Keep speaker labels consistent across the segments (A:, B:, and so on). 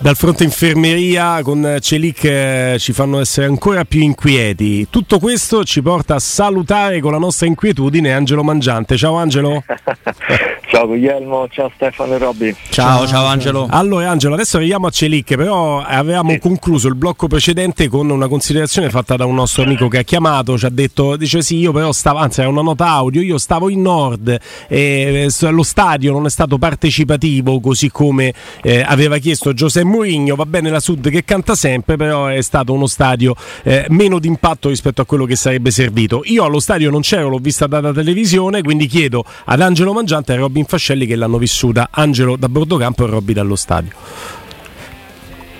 A: Dal fronte infermeria con Celic eh, ci fanno essere ancora più inquieti. Tutto questo ci porta a salutare con la nostra inquietudine Angelo Mangiante. Ciao Angelo.
B: ciao Guglielmo, ciao Stefano e Robby.
C: Ciao, ciao, ciao Angelo.
A: Allora Angelo, adesso arriviamo a Celic, però avevamo sì. concluso il blocco precedente con una considerazione fatta da un nostro amico che ha chiamato, ci ha detto, dice sì, io però stavo, anzi era una nota audio, io stavo in nord e lo stadio non è stato partecipativo così come eh, aveva chiesto Giuseppe Mourinho, va bene la Sud che canta sempre, però è stato uno stadio eh, meno d'impatto rispetto a quello che sarebbe servito. Io allo stadio non c'ero, l'ho vista dalla televisione, quindi chiedo ad Angelo Mangiante e a Robin Fascelli che l'hanno vissuta, Angelo da Bordocampo e Robby dallo stadio.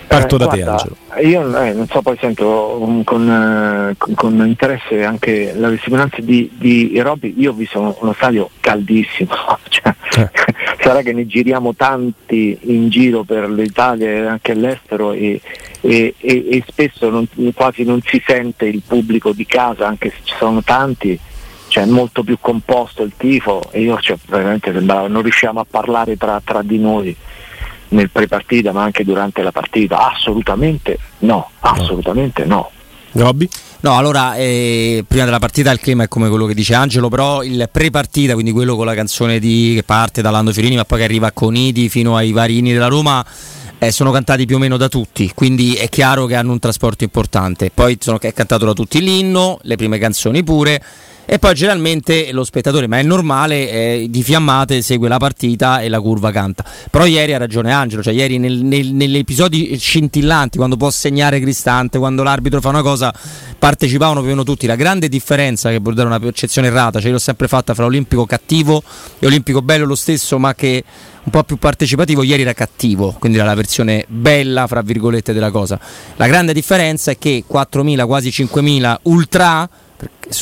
A: Parto eh, da guarda, te Angelo.
B: Io eh, non so, poi sento um, con, eh, con, interesse anche la testimonianza di, di Robby, io ho visto uno stadio caldissimo, cioè, eh. Sarà che ne giriamo tanti in giro per l'Italia e anche all'estero e, e, e, e spesso non, quasi non si sente il pubblico di casa, anche se ci sono tanti, cioè molto più composto il tifo e io cioè, veramente sembrava non riusciamo a parlare tra, tra di noi nel pre-partita ma anche durante la partita? Assolutamente no, assolutamente no.
A: Robby?
C: No, allora eh, prima della partita il clima è come quello che dice Angelo, però il pre-partita, quindi quello con la canzone di, che parte da Lando Fiorini ma poi che arriva con Idi fino ai vari inni della Roma, eh, sono cantati più o meno da tutti, quindi è chiaro che hanno un trasporto importante. Poi sono, è cantato da tutti l'inno, le prime canzoni pure e poi generalmente lo spettatore, ma è normale, eh, di fiammate segue la partita e la curva canta. Però ieri ha ragione Angelo, cioè ieri nel, nel, negli episodi scintillanti, quando può segnare Cristante, quando l'arbitro fa una cosa, partecipavano più o meno tutti. La grande differenza, che vuol dare una percezione errata, cioè l'ho sempre fatta fra olimpico cattivo e olimpico bello lo stesso, ma che un po' più partecipativo, ieri era cattivo, quindi era la versione bella, fra virgolette, della cosa. La grande differenza è che 4.000, quasi 5.000 ultra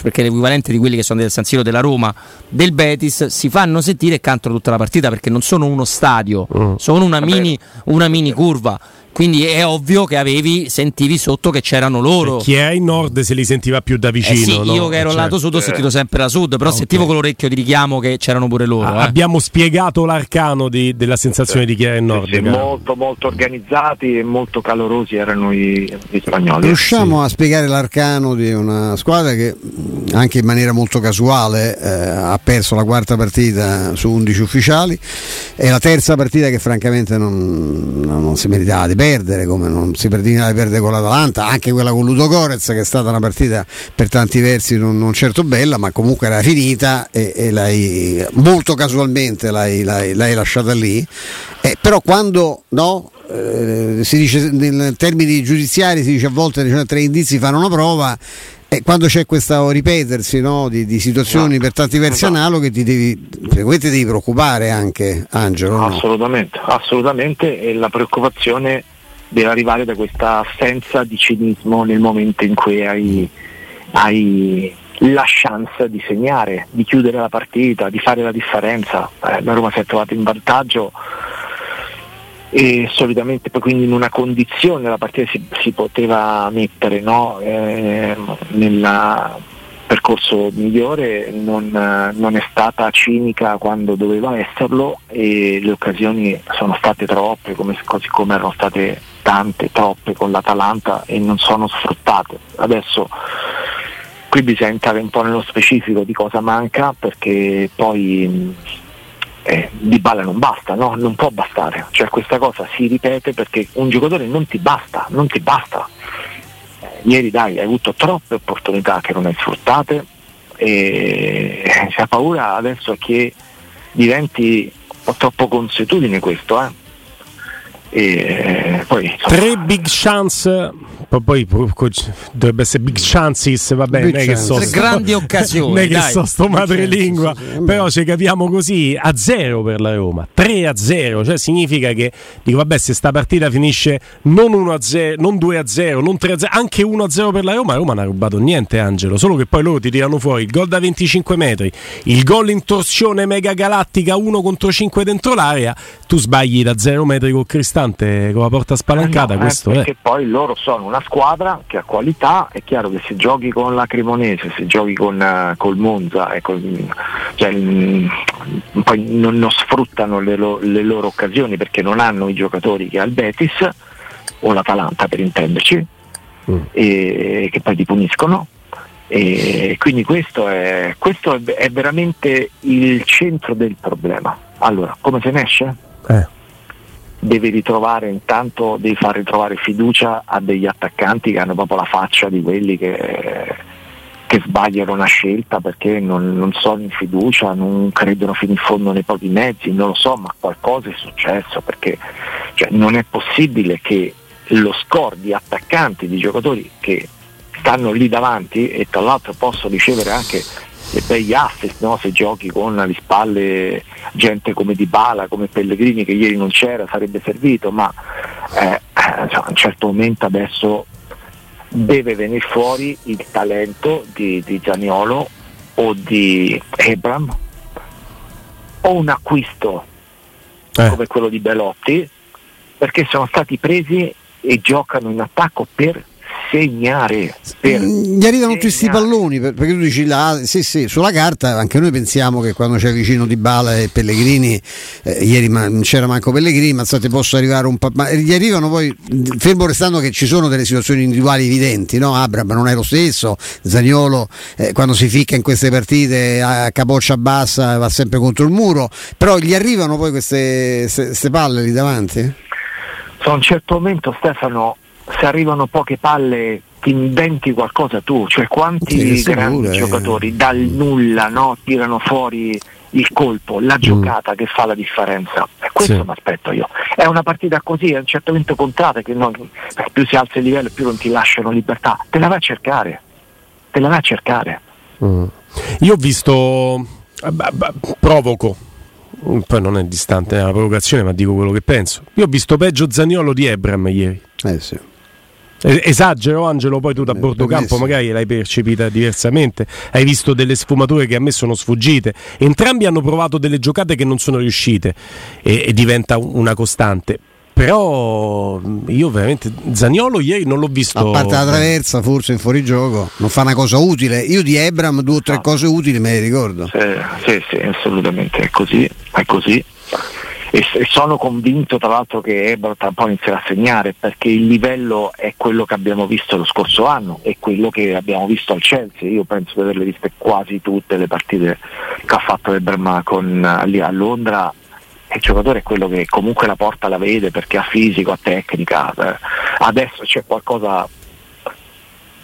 C: perché l'equivalente di quelli che sono del San Siro della Roma, del Betis, si fanno sentire e cantano tutta la partita perché non sono uno stadio, mm. sono una mini, una mini curva quindi è ovvio che avevi, sentivi sotto che c'erano loro.
A: E chi è in nord se li sentiva più da vicino.
C: Eh sì,
A: no?
C: io che ero certo. lato sud ho sentito sempre la sud, però ah, sentivo okay. con l'orecchio di richiamo che c'erano pure loro. Ah,
A: eh. Abbiamo spiegato l'arcano di, della sensazione sì. di chi è in nord.
B: Sì, molto, molto organizzati e molto calorosi erano i, i spagnoli.
D: Riusciamo a spiegare l'arcano di una squadra che anche in maniera molto casuale eh, ha perso la quarta partita su 11 ufficiali e la terza partita che francamente non, non si meritava di perdere perdere, come non si perdina di perdere con l'Atalanta, anche quella con Ludo Corez che è stata una partita per tanti versi non, non certo bella, ma comunque era finita e, e l'hai, molto casualmente l'hai, l'hai, l'hai lasciata lì. Eh, però quando no, eh, si dice in termini giudiziari si dice a volte cioè, tre indizi fanno una prova e quando c'è questo ripetersi no, di, di, situazioni no, per tanti versi no. analoghe ti devi, devi preoccupare anche Angelo.
B: Assolutamente, assolutamente e la preoccupazione deve arrivare da questa assenza di cinismo nel momento in cui hai, hai la chance di segnare, di chiudere la partita, di fare la differenza. Eh, la Roma si è trovata in vantaggio e solitamente poi quindi in una condizione la partita si, si poteva mettere no? eh, nel percorso migliore, non, non, è stata cinica quando doveva esserlo e le occasioni sono state troppe, come, così come erano state tante, troppe con l'Atalanta e non sono sfruttate. Adesso qui bisogna entrare un po' nello specifico di cosa manca perché poi eh, di balla non basta, no? non può bastare, cioè questa cosa si ripete perché un giocatore non ti basta, non ti basta. Eh, ieri dai, hai avuto troppe opportunità che non hai sfruttate e si ha paura adesso che diventi po' troppo consuetudine questo, eh?
A: E poi, Tre big chance poi, dovrebbe essere big chances, va bene, che so,
C: grandi occasioni.
A: Non è che so sto madrelingua, sì, sì, però ci capiamo così a zero per la Roma, 3 a 0, cioè significa che dico vabbè se sta partita finisce non 1 a 0, non 2 a 0, non 3 a 0, anche 1 a 0 per la Roma, Roma non ha rubato niente Angelo, solo che poi loro ti tirano fuori il gol da 25 metri, il gol in torsione mega galattica 1 contro 5 dentro l'area, tu sbagli da 0 metri col Cristante con la porta spalancata,
B: eh no,
A: questo
B: eh,
A: è.
B: Perché poi loro sono una squadra che ha qualità, è chiaro che se giochi con la Cremonese, se giochi con uh, col Monza, ecco, cioè, mh, poi non, non sfruttano le, lo, le, loro occasioni perché non hanno i giocatori che ha il Betis o l'Atalanta per intenderci, mm. e, che poi ti puniscono. E quindi questo, è, questo è, è veramente il centro del problema. Allora, come se ne esce? Eh devi ritrovare intanto devi far ritrovare fiducia a degli attaccanti che hanno proprio la faccia di quelli che, che sbagliano una scelta perché non, non, sono in fiducia, non credono fino in fondo nei propri mezzi, non lo so, ma qualcosa è successo perché cioè, non è possibile che lo score di attaccanti, di giocatori che stanno lì davanti e tra l'altro posso ricevere anche e bei assist no? se giochi con alle spalle gente come Di Bala, come Pellegrini che ieri non c'era sarebbe servito ma eh, cioè, a un certo momento adesso deve venire fuori il talento di, di Zaniolo o di Ebram o un acquisto eh. come quello di Belotti perché sono stati presi e giocano in attacco per segnare. Per
D: mm, Gli arrivano tutti questi palloni perché tu dici là, sì, sì, sulla carta anche noi pensiamo che quando c'è vicino Di Bala e Pellegrini, eh, ieri ma, non c'era manco Pellegrini, ma ti posso arrivare un po'. Ma gli arrivano poi, fermo restando che ci sono delle situazioni individuali evidenti, no? Abram non è lo stesso, Zagnolo eh, quando si ficca in queste partite a capoccia bassa va sempre contro il muro, però gli arrivano poi queste, queste palle lì davanti?
B: A un certo momento Stefano se arrivano poche palle ti inventi qualcosa tu, cioè quanti grandi pure, giocatori eh. dal nulla no, tirano fuori il colpo, la mm. giocata mm. che fa la differenza. E questo sì. mi aspetto io. È una partita così, a un certo momento contrata che non, più si alza il livello più non ti lasciano libertà. Te la vai a cercare, te la vai a cercare.
A: Mm. Io ho visto, provoco, poi non è distante la provocazione, ma dico quello che penso. Io ho visto peggio Zaniolo di Ebram ieri.
D: Eh sì.
A: Esagero Angelo, poi tu da eh, bordo campo magari l'hai percepita diversamente, hai visto delle sfumature che a me sono sfuggite. Entrambi hanno provato delle giocate che non sono riuscite e, e diventa una costante. Però io veramente Zagnolo ieri non l'ho visto.
D: A parte la traversa, forse in fuorigioco, non fa una cosa utile. Io di Ebram due o tre no. cose utili me le ricordo.
B: Sì, sì, sì, assolutamente è così, è così e, sono convinto tra l'altro che Ebro tra un po' inizierà a segnare perché il livello è quello che abbiamo visto lo scorso anno e quello che abbiamo visto al Chelsea. Io penso di averle viste quasi tutte le partite che ha fatto Ebram con, lì a Londra. Il giocatore è quello che comunque la porta la vede perché ha fisico, ha tecnica. Eh, adesso c'è qualcosa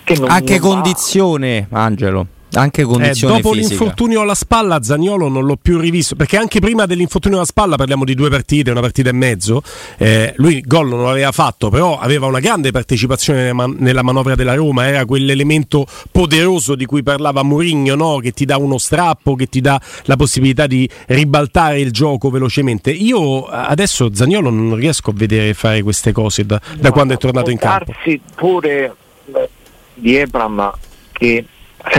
C: che non, anche non condizione va. Angelo anche condizione
A: eh, dopo
C: fisica.
A: l'infortunio alla spalla Zagnolo non l'ho più rivisto perché anche prima dell'infortunio alla spalla parliamo di due partite una partita e mezzo eh, lui gol non l'aveva fatto però aveva una grande partecipazione nella manovra della Roma era quell'elemento poderoso di cui parlava Mourinho no? che ti dà uno strappo che ti dà la possibilità di ribaltare il gioco velocemente io adesso Zagnolo non riesco a vedere fare queste cose da, da no, quando è tornato in campo
B: pure di Ebram che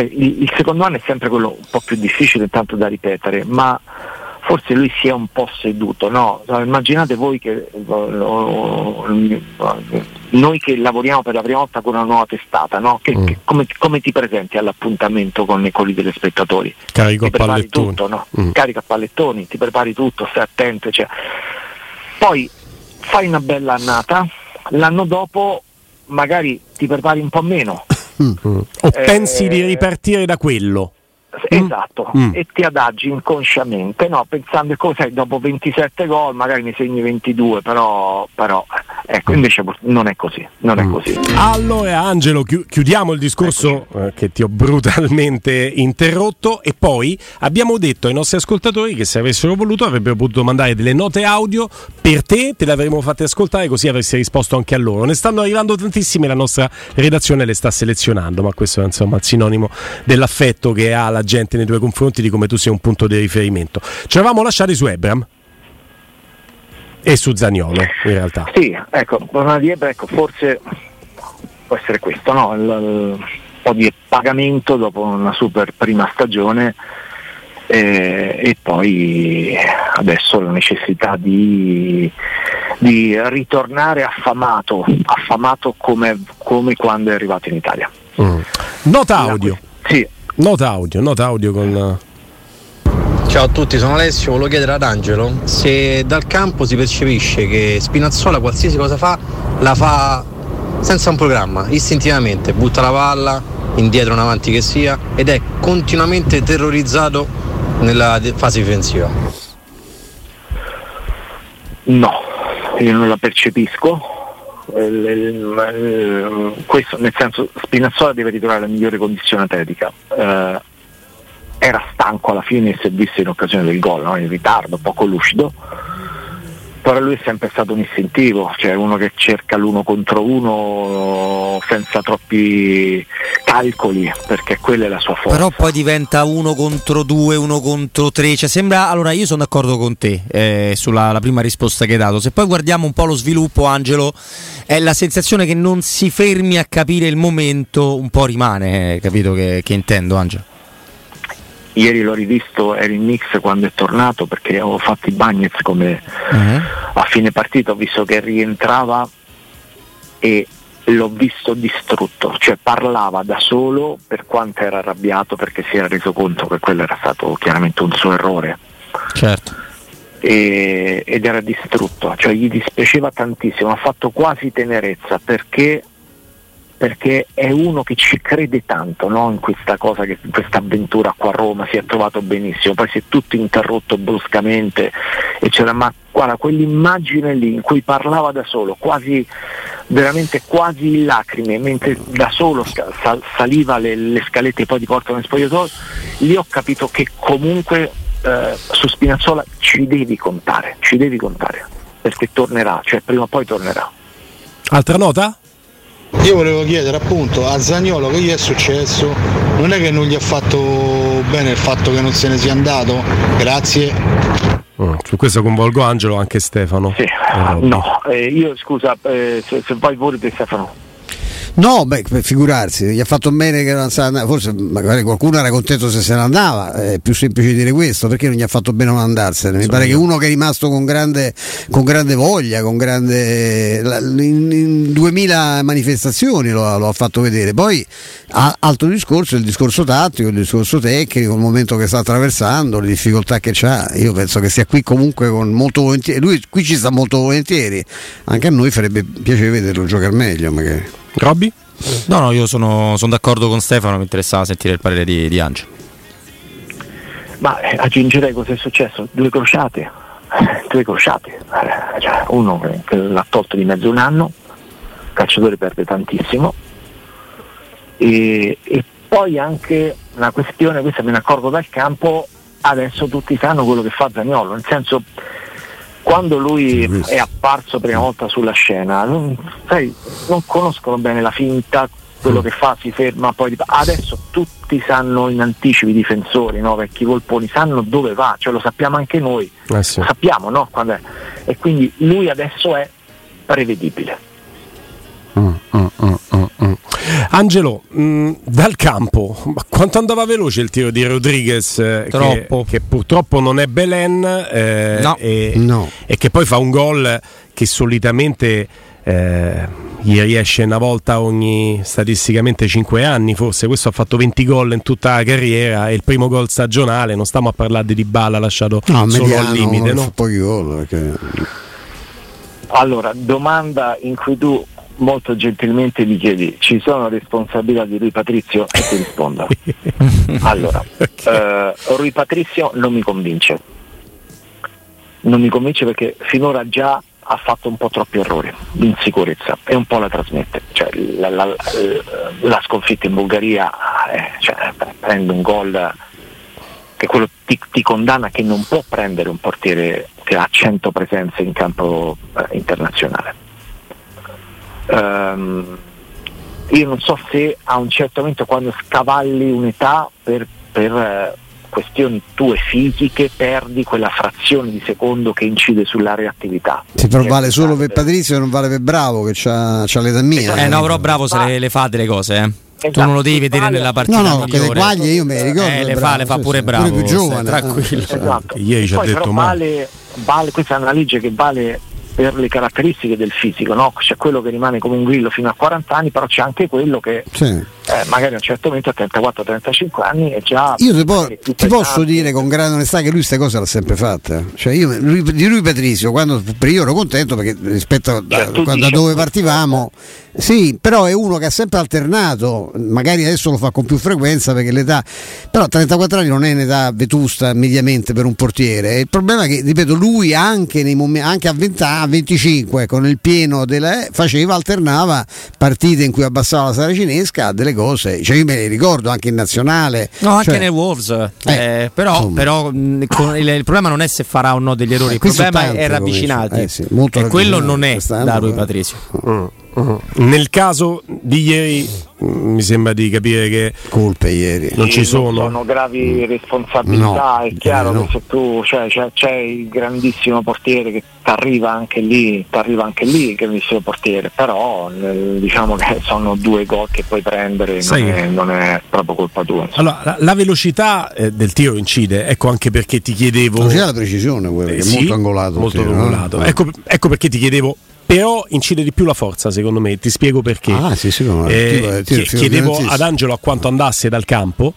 B: il, il, secondo anno è sempre quello un po' più difficile intanto da ripetere, ma forse lui si è un po' seduto, no? Immaginate voi che noi che lavoriamo per la prima volta con una nuova testata, no? che, mm. che, come, come, ti presenti all'appuntamento con i quelli degli spettatori?
A: Carico ti pallettoni.
B: Tutto, no? mm. Carica pallettoni, ti prepari tutto, stai attento. Cioè. Poi fai una bella annata, l'anno dopo magari ti prepari un po' meno,
A: Mm. O pensi di ripartire da quello?
B: Esatto, mm. e ti adagi inconsciamente, no? pensando che sai, dopo 27 gol magari ne segni 22, però, però ecco, mm. invece non è così, non è mm. così.
A: Allora Angelo, chiudiamo il discorso eh, che ti ho brutalmente interrotto e poi abbiamo detto ai nostri ascoltatori che se avessero voluto avrebbero potuto mandare delle note audio per te, te le avremmo fatte ascoltare così avresti risposto anche a loro. Ne stanno arrivando tantissime, la nostra redazione le sta selezionando, ma questo è insomma il sinonimo dell'affetto che ha la gente nei tuoi confronti di come tu sia un punto di riferimento. Ci eravamo lasciati su Ebram e su Zagnolo in realtà.
B: Sì, ecco, parlando di Ebram, ecco, forse può essere questo, no? il, il po' di pagamento dopo una super prima stagione eh, e poi adesso la necessità di di ritornare affamato, affamato come, come, quando è arrivato in Italia.
A: Mm. Nota audio.
B: Sì.
A: Nota audio, nota audio con...
E: Ciao a tutti, sono Alessio, volevo chiedere ad Angelo se dal campo si percepisce che Spinazzola qualsiasi cosa fa la fa senza un programma, istintivamente, butta la palla, indietro in avanti che sia, ed è continuamente terrorizzato nella fase difensiva.
B: No, io non la percepisco. Questo, nel senso Spinazzola deve ritrovare la migliore condizione atletica. Eh, era stanco alla fine si è visto in occasione del gol, no? in ritardo, poco lucido però lui è sempre stato un istintivo, cioè uno che cerca l'uno contro uno senza troppi calcoli, perché quella è la sua forza.
C: Però poi diventa uno contro due, uno contro tre, cioè sembra, allora io sono d'accordo con te eh, sulla prima risposta che hai dato, se poi guardiamo un po' lo sviluppo Angelo, è la sensazione che non si fermi a capire il momento, un po' rimane, eh, capito che, che intendo Angelo?
B: Ieri l'ho rivisto, ero in mix quando è tornato perché avevo fatto i bagnets come uh-huh. a fine partita, ho visto che rientrava e l'ho visto distrutto, cioè parlava da solo per quanto era arrabbiato perché si era reso conto che quello era stato chiaramente un suo errore.
C: Certo.
B: E, ed era distrutto, cioè gli dispiaceva tantissimo, ha fatto quasi tenerezza perché perché è uno che ci crede tanto no? in questa cosa, in questa avventura qua a Roma, si è trovato benissimo, poi si è tutto interrotto bruscamente e c'era ma guarda quell'immagine lì in cui parlava da solo, quasi veramente quasi in lacrime, mentre da solo sal- saliva le, le scalette e poi ti portano in spogliatoio, lì ho capito che comunque eh, su Spinazzola ci devi contare, ci devi contare, perché tornerà, cioè prima o poi tornerà.
A: Altra nota?
F: Io volevo chiedere appunto a Zagnolo che gli è successo, non è che non gli ha fatto bene il fatto che non se ne sia andato? Grazie.
A: Mm, su questo coinvolgo Angelo anche Stefano.
B: Sì. no, eh, io scusa, eh, se, se vai pure te Stefano.
D: No, beh, per figurarsi, gli ha fatto bene che non sa forse magari qualcuno era contento se se ne andava, è più semplice dire questo, perché non gli ha fatto bene non andarsene? Mi so pare che uno che è rimasto con grande, con grande voglia, con grande... in, 2000 manifestazioni lo, lo, ha fatto vedere, poi altro discorso, il discorso tattico, il discorso tecnico, il momento che sta attraversando, le difficoltà che ha, io penso che sia qui comunque con molto volentieri, lui qui ci sta molto volentieri, anche a noi farebbe piacere vederlo giocare meglio magari.
A: Robby?
C: No, no, io sono, sono, d'accordo con Stefano, mi interessava sentire il parere di, di Angelo.
B: Ma eh, aggiungerei cosa è successo? Due crociate, due crociate. Cioè, uno che l'ha tolto di mezzo un anno, il calciatore perde tantissimo. E, e poi anche una questione, questa me ne accorgo dal campo, adesso tutti sanno quello che fa Zagnolo, nel senso quando lui è apparso prima volta sulla scena, non, sai, non conoscono bene la finta, quello che fa si ferma, poi adesso tutti sanno in anticipo i difensori, no? vecchi volponi, sanno dove va, cioè lo sappiamo anche noi, eh sì. lo sappiamo, no? E quindi lui adesso è prevedibile.
A: Mm, mm, mm. Angelo, dal campo, quanto andava veloce il tiro di Rodriguez? Eh, che, che, purtroppo non è Belen eh, no. E, no. e, che poi fa un gol che solitamente eh, gli riesce una volta ogni statisticamente 5 anni, forse questo ha fatto 20 gol in tutta la carriera, è il primo gol stagionale, non stiamo a parlare di Bala lasciato no, solo mediano, al limite. No?
D: Pochi gol perché...
B: Allora, domanda in cui tu molto gentilmente gli chiedi ci sono responsabilità di Rui Patrizio? E ti rispondo. Allora okay. uh, Rui Patrizio non mi convince. Non mi convince perché finora già ha fatto un po' troppi errori di insicurezza e un po' la trasmette. Cioè, la, la, la, la, sconfitta in Bulgaria eh, cioè, prende un gol che quello ti, ti, condanna che non può prendere un portiere che ha 100 presenze in campo eh, internazionale Um, io non so se a un certo momento quando scavalli un'età per, per uh, questioni tue fisiche perdi quella frazione di secondo che incide sulla reattività.
D: Sì, però vale solo per Patrizio e non vale per Bravo che ha l'età mia.
C: Eh no, però Bravo se le, le fa delle cose, eh. Esatto, tu non lo devi vedere nella partita.
D: No, no, le quaglie io me le ricordo.
C: Eh, le fa, le fa pure bravo.
D: Pure più giovane.
C: Tranquillo.
B: Esatto.
A: Ieri ci ha detto
B: vale, vale, questa è una legge che vale per le caratteristiche del fisico, no? c'è quello che rimane come un grillo fino a 40 anni, però c'è anche quello che sì. Eh, magari a un certo momento a 34-35 anni è già...
D: Io ti, po- ti posso dire con grande onestà che lui queste cose l'ha sempre fatte. Cioè io, lui, di lui Patrizio, quando, io ero contento perché rispetto a, cioè, da, da dove partivamo... Sì, però è uno che ha sempre alternato, magari adesso lo fa con più frequenza perché l'età, però 34 anni non è un'età vetusta mediamente per un portiere. Il problema è che, ripeto, lui anche, momenti, anche a, 20, a 25, con il pieno delle, faceva, alternava partite in cui abbassava la saracinesca a delle cose, cioè io me le ricordo anche in nazionale.
C: No, anche
D: cioè,
C: nel Wolves, eh, eh, però, però mh, il, il, problema non è se farà o no degli errori, eh, il problema è ravvicinati. Eh, sì, e quello non è da Rui Patrizio. Mm.
A: Uh-huh. Nel caso di ieri mi sembra di capire che
D: colpe ieri
A: non ci sono. Non
B: sono gravi mm. responsabilità, no, è chiaro eh, no. che se tu cioè, c'è, c'è, il grandissimo portiere che ti arriva anche lì, ti arriva anche lì il grandissimo portiere, però nel, diciamo che sono due gol che puoi prendere, non è, non è, proprio colpa tua.
A: Allora, la, la velocità eh, del tiro incide, ecco anche perché ti chiedevo.
D: C'è la precisione quella, eh, che è sì, molto angolato.
A: Molto tiro, angolato. No? Ecco, ecco perché ti chiedevo però incide di più la forza secondo me ti spiego perché
D: ah, sì, sì, no,
A: eh, tiro, tiro, chiedevo ad Angelo a quanto andasse dal campo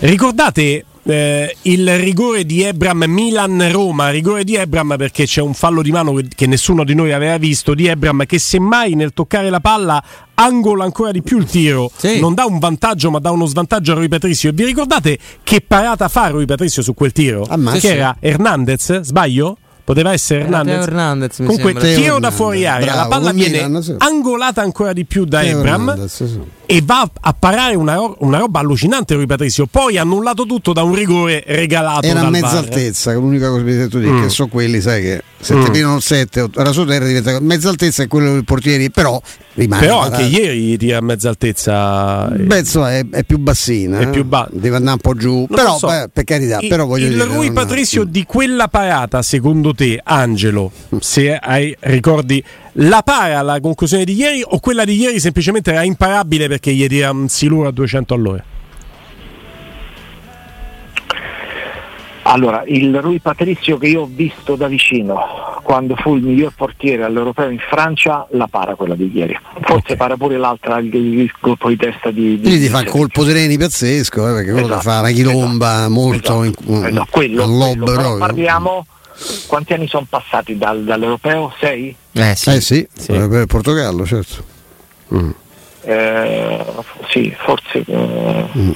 A: ricordate eh, il rigore di Ebram Milan-Roma, rigore di Ebram perché c'è un fallo di mano che nessuno di noi aveva visto di Ebram che semmai nel toccare la palla angola ancora di più il tiro, sì. non dà un vantaggio ma dà uno svantaggio a Rui Patricio. E vi ricordate che parata fa Rui Patricio su quel tiro? Ah, che era Hernandez, sbaglio? Poteva essere Hernandez.
C: Hernandez
A: Comunque tiro da fuori aria, la palla viene Milan, sì. angolata ancora di più da Teo Ebram Hernandez, sì. e va a parare una, una, roba allucinante Rui Patrizio. Poi annullato tutto da un rigore regalato
D: Era
A: a
D: mezza
A: VAR.
D: altezza, l'unica cosa che mi hai detto di mm. che sono quelli, sai che se mm. ti pigliano il 7 era su terra diventa mezza altezza è quello del portiere, però rimane.
A: Però anche ieri tira a mezza altezza.
D: Beh, insomma, è, è, più bassina, è più ba- deve andare un po' giù. Non però, so. beh, per carità, il, però voglio
A: il
D: dire.
A: Rui Patrizio di quella parata, secondo te, Angelo, se hai ricordi la para alla conclusione di ieri o quella di ieri semplicemente era imparabile perché gli tira un siluro a 200 all'ora?
B: Allora, il Rui Patrizio che io ho visto da vicino quando fu il miglior portiere all'Europeo in Francia, la para quella di ieri. Forse okay. para pure l'altra, il, il, colpo di testa di...
D: Quindi ti fa il colpo di reni pazzesco, eh, perché quello esatto, fa una chilomba esatto, molto
B: esatto, in, esatto, quello, quello, però parliamo, quanti anni sono passati dal, dall'Europeo? Sei?
D: Eh sì, eh sì, sì. Eh, Portogallo certo.
B: Mm. Eh, sì, forse... Eh, mm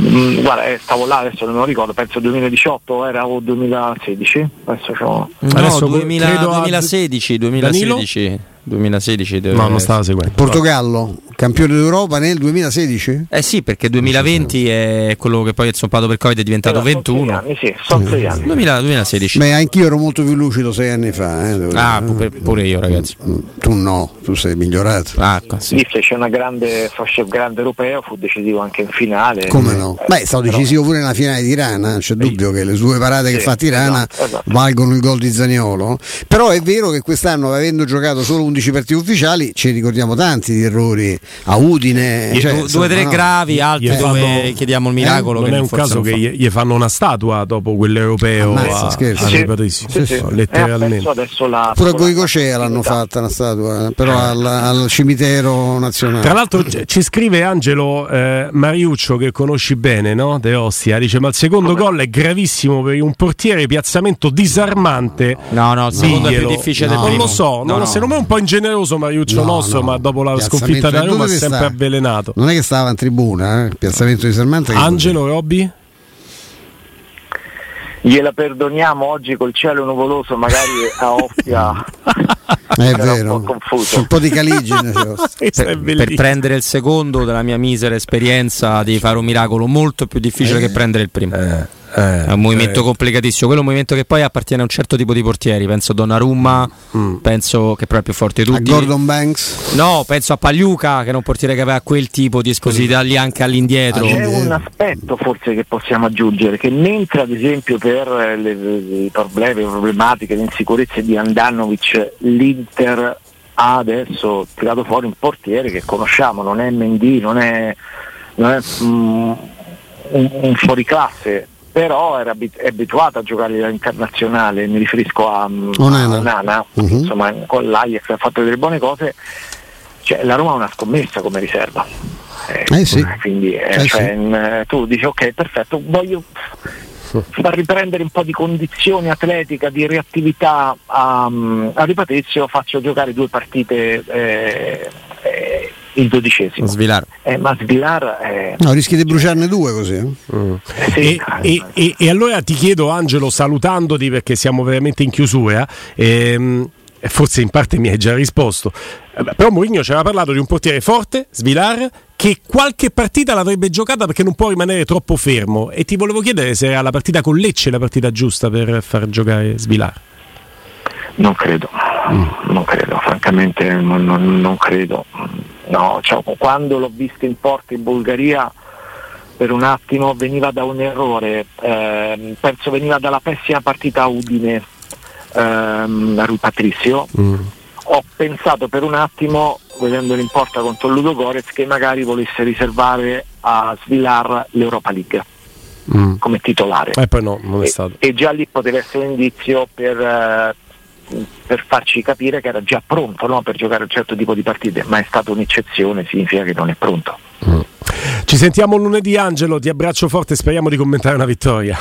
B: Mm, guarda, eh, stavo là adesso non lo ricordo, penso 2018 era o 2016. Adesso
C: c'ho... No, adesso 2000, 2016, 2016. 2016
A: no, non stava seguendo.
D: Portogallo, campione d'Europa nel 2016?
C: Eh sì, perché 2020 è quello che poi è zoppato per Covid è diventato Però 21.
B: Anni, sì, sono sei anni.
C: 2000, 2016.
D: Beh, anch'io ero molto più lucido sei anni fa. Eh,
C: ah, pure, pure, io, ragazzi.
D: Mm, tu no, tu sei migliorato.
B: Ah, sì. Lì fece una grande, un grande europeo, fu decisivo anche in finale.
D: Come no? Eh, Beh, è stato decisivo pure nella finale di Tirana, non c'è dubbio che le sue parate sì, che fa Tirana esatto, esatto. valgono il gol di Zaniolo. Però è vero che quest'anno, avendo giocato solo 11 partite ufficiali, ci ricordiamo tanti di errori a Udine
C: cioè, due, due tre no, gravi altri dove fanno, chiediamo il miracolo
A: eh, non è un caso che gli, gli, fanno una statua dopo quell'europeo
D: Ammazza, a,
A: scherzo. a sì, sì, sì. letteralmente
B: eh, la,
D: pure a Goicocea l'hanno fatta una statua eh, però al, al, cimitero nazionale.
A: Tra l'altro ci scrive Angelo eh, Mariuccio che conosci bene no? De Ostia dice ma il secondo gol è gravissimo per un portiere piazzamento disarmante.
C: No no il secondo è più difficile no, del
A: primo non lo so no, no. secondo me è un po' ingeneroso Mariuccio Iuccio no, nostro, no. ma dopo la sconfitta da Roma è sempre sta, avvelenato.
D: Non è che stava in tribuna, eh? piazzamento di Sermante.
A: Angelo, Robby?
B: gliela perdoniamo oggi col cielo nuvoloso, magari a Ostia
D: è vero, un po', un po' di caligine
C: per, per, prendere il secondo della mia misera esperienza di fare un miracolo molto più difficile eh, che prendere il primo. Eh. Eh, è un movimento eh. complicatissimo. Quello è un movimento che poi appartiene a un certo tipo di portieri. Penso a Donnarumma, mm. penso che però è più forte di tutti.
D: A Gordon Banks?
C: No, penso a Pagliuca, che è un portiere che aveva quel tipo di esplosività lì anche all'indietro.
B: C'è un aspetto forse che possiamo aggiungere, che mentre ad esempio per le, i problemi, le problematiche, le insicurezze di Andanovic, l'Inter ha adesso tirato fuori un portiere che conosciamo, non è Mendy, non è, non è mm, un, un fuoriclasse però era è abituata a giocare a livello internazionale, mi riferisco a,
D: Onana.
B: a Onana,
D: Mhm.
B: insomma con l'Ajax ha fatto delle buone cose, cioè, la Roma ha una scommessa come riserva. Eh,
D: Eh sì.
B: Quindi eh,
D: Eh
B: cioè,
D: sì.
B: tu dici ok perfetto, voglio far riprendere un po' di condizione atletica, di reattività a, a Ripatrizio, faccio giocare due partite eh, il dodicesimo.
C: Svilare.
B: Eh, ma Svilar eh,
D: No, rischi di bruciarne due così. eh?
B: sì,
A: E, e- e- e allora ti chiedo, Angelo, salutandoti perché siamo veramente in chiusura, ehm, forse in parte mi hai già risposto, eh, però Mourinho ci aveva parlato di un portiere forte, Svilar, che qualche partita l'avrebbe giocata perché non può rimanere troppo fermo. E ti volevo chiedere se era la partita con Lecce la partita giusta per far giocare Svilar.
B: Non credo, non credo, francamente non, non- non credo. No, cioè, quando l'ho visto in porta in Bulgaria per un attimo veniva da un errore, ehm, penso veniva dalla pessima partita a Udine ehm, a Rui Patrizio. Ho pensato per un attimo, vedendolo in porta contro Ludo Gorez, che magari volesse riservare a Svilar l'Europa League come titolare
A: E poi no, non è
B: e,
A: stato.
B: e già lì poteva essere un indizio per, eh, per farci capire che era già pronto no, per giocare un certo tipo di partite, ma è stata un'eccezione, significa che non è pronto.
A: Ci sentiamo lunedì, Angelo. Ti abbraccio forte. Speriamo di commentare una vittoria.